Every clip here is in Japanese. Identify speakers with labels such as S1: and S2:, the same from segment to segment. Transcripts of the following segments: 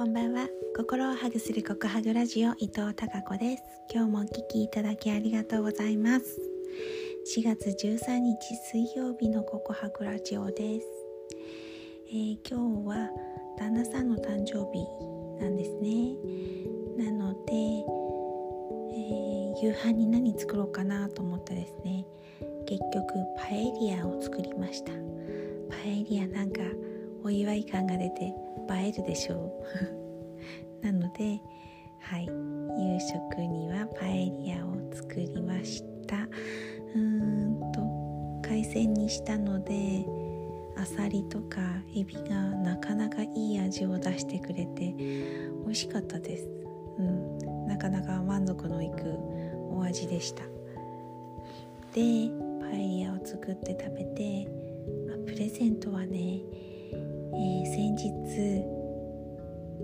S1: こんばんは。心をハグするココハグラジオ伊藤孝子です。今日もお聞きいただきありがとうございます。4月13日水曜日のココハグラジオです、えー、今日は旦那さんの誕生日なんですね。なので、えー、夕飯に何作ろうかなと思ってですね。結局パエリアを作りました。パエリアなんかお祝い感が出て映えるでしょう。なのではい夕食にはパエリアを作りました。うーんと海鮮にしたのであさりとかエビがなかなかいい味を出してくれて美味しかったです、うん、なかなか満足のいくお味でした。でパエリアを作って食べて、ま、プレゼントはねえー、先日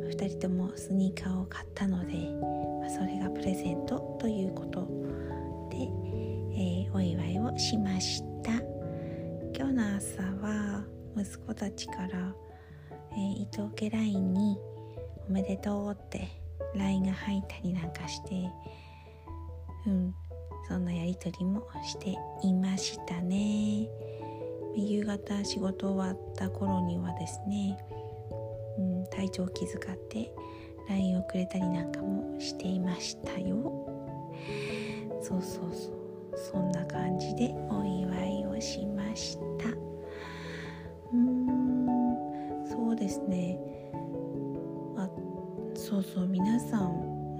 S1: 2人ともスニーカーを買ったので、ま、それがプレゼントということで、えー、お祝いをしました今日の朝は息子たちから、えー、伊藤家 LINE に「おめでとう」って LINE が入ったりなんかしてうんそんなやり取りもしていましたね。夕方仕事終わった頃にはですね、体調を気遣って LINE をくれたりなんかもしていましたよ。そうそうそう。そんな感じでお祝いをしました。うーん。そうですね。あそうそう。皆さん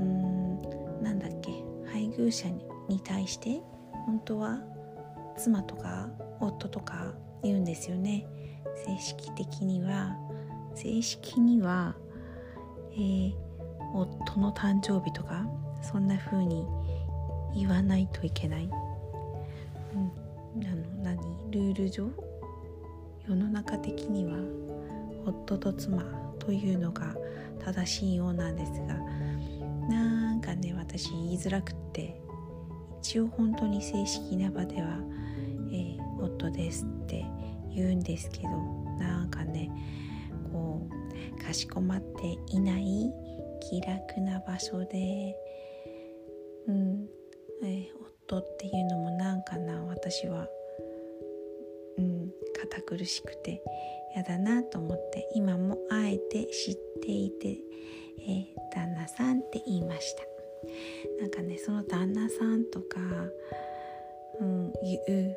S1: うん。なんだっけ。配偶者に対して本当は妻とか夫とか言うんですよね。正式的には。正式には、えー、夫の誕生日とかそんな風に言わないといけない、うん、あの何？ルール上？世の中的には夫と妻というのが正しいようなんですがなんかね私言いづらくって一応本当に正式な場ではえー、夫ですって言うんですけどなんかねかしこまっていない気楽な場所で、うん。えー、夫っていうのもなんかな私は、うん、堅苦しくてやだなと思って今もあえて知っていて、えー、旦那さんって言いました。なんかねその旦那さんとか、うん、言う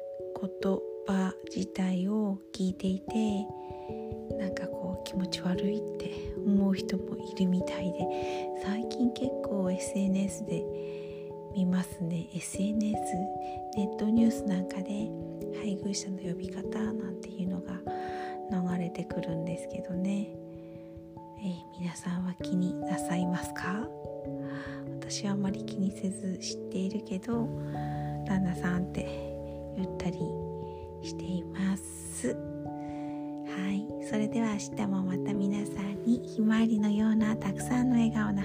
S1: 言葉自体を聞いていてなんかこう気持ち悪いって思う人もいるみたいで最近結構 SNS で見ますね。SNS ネットニュースなんかで配偶者の呼び方なんていうのが流れてくるんですけどね、え、皆さんは気になさいますか？私はあまり気にせず知っているけど旦那さんって言ったりしています。はい。それでは明日もまた皆さんにひまわりのようなたくさんの笑顔の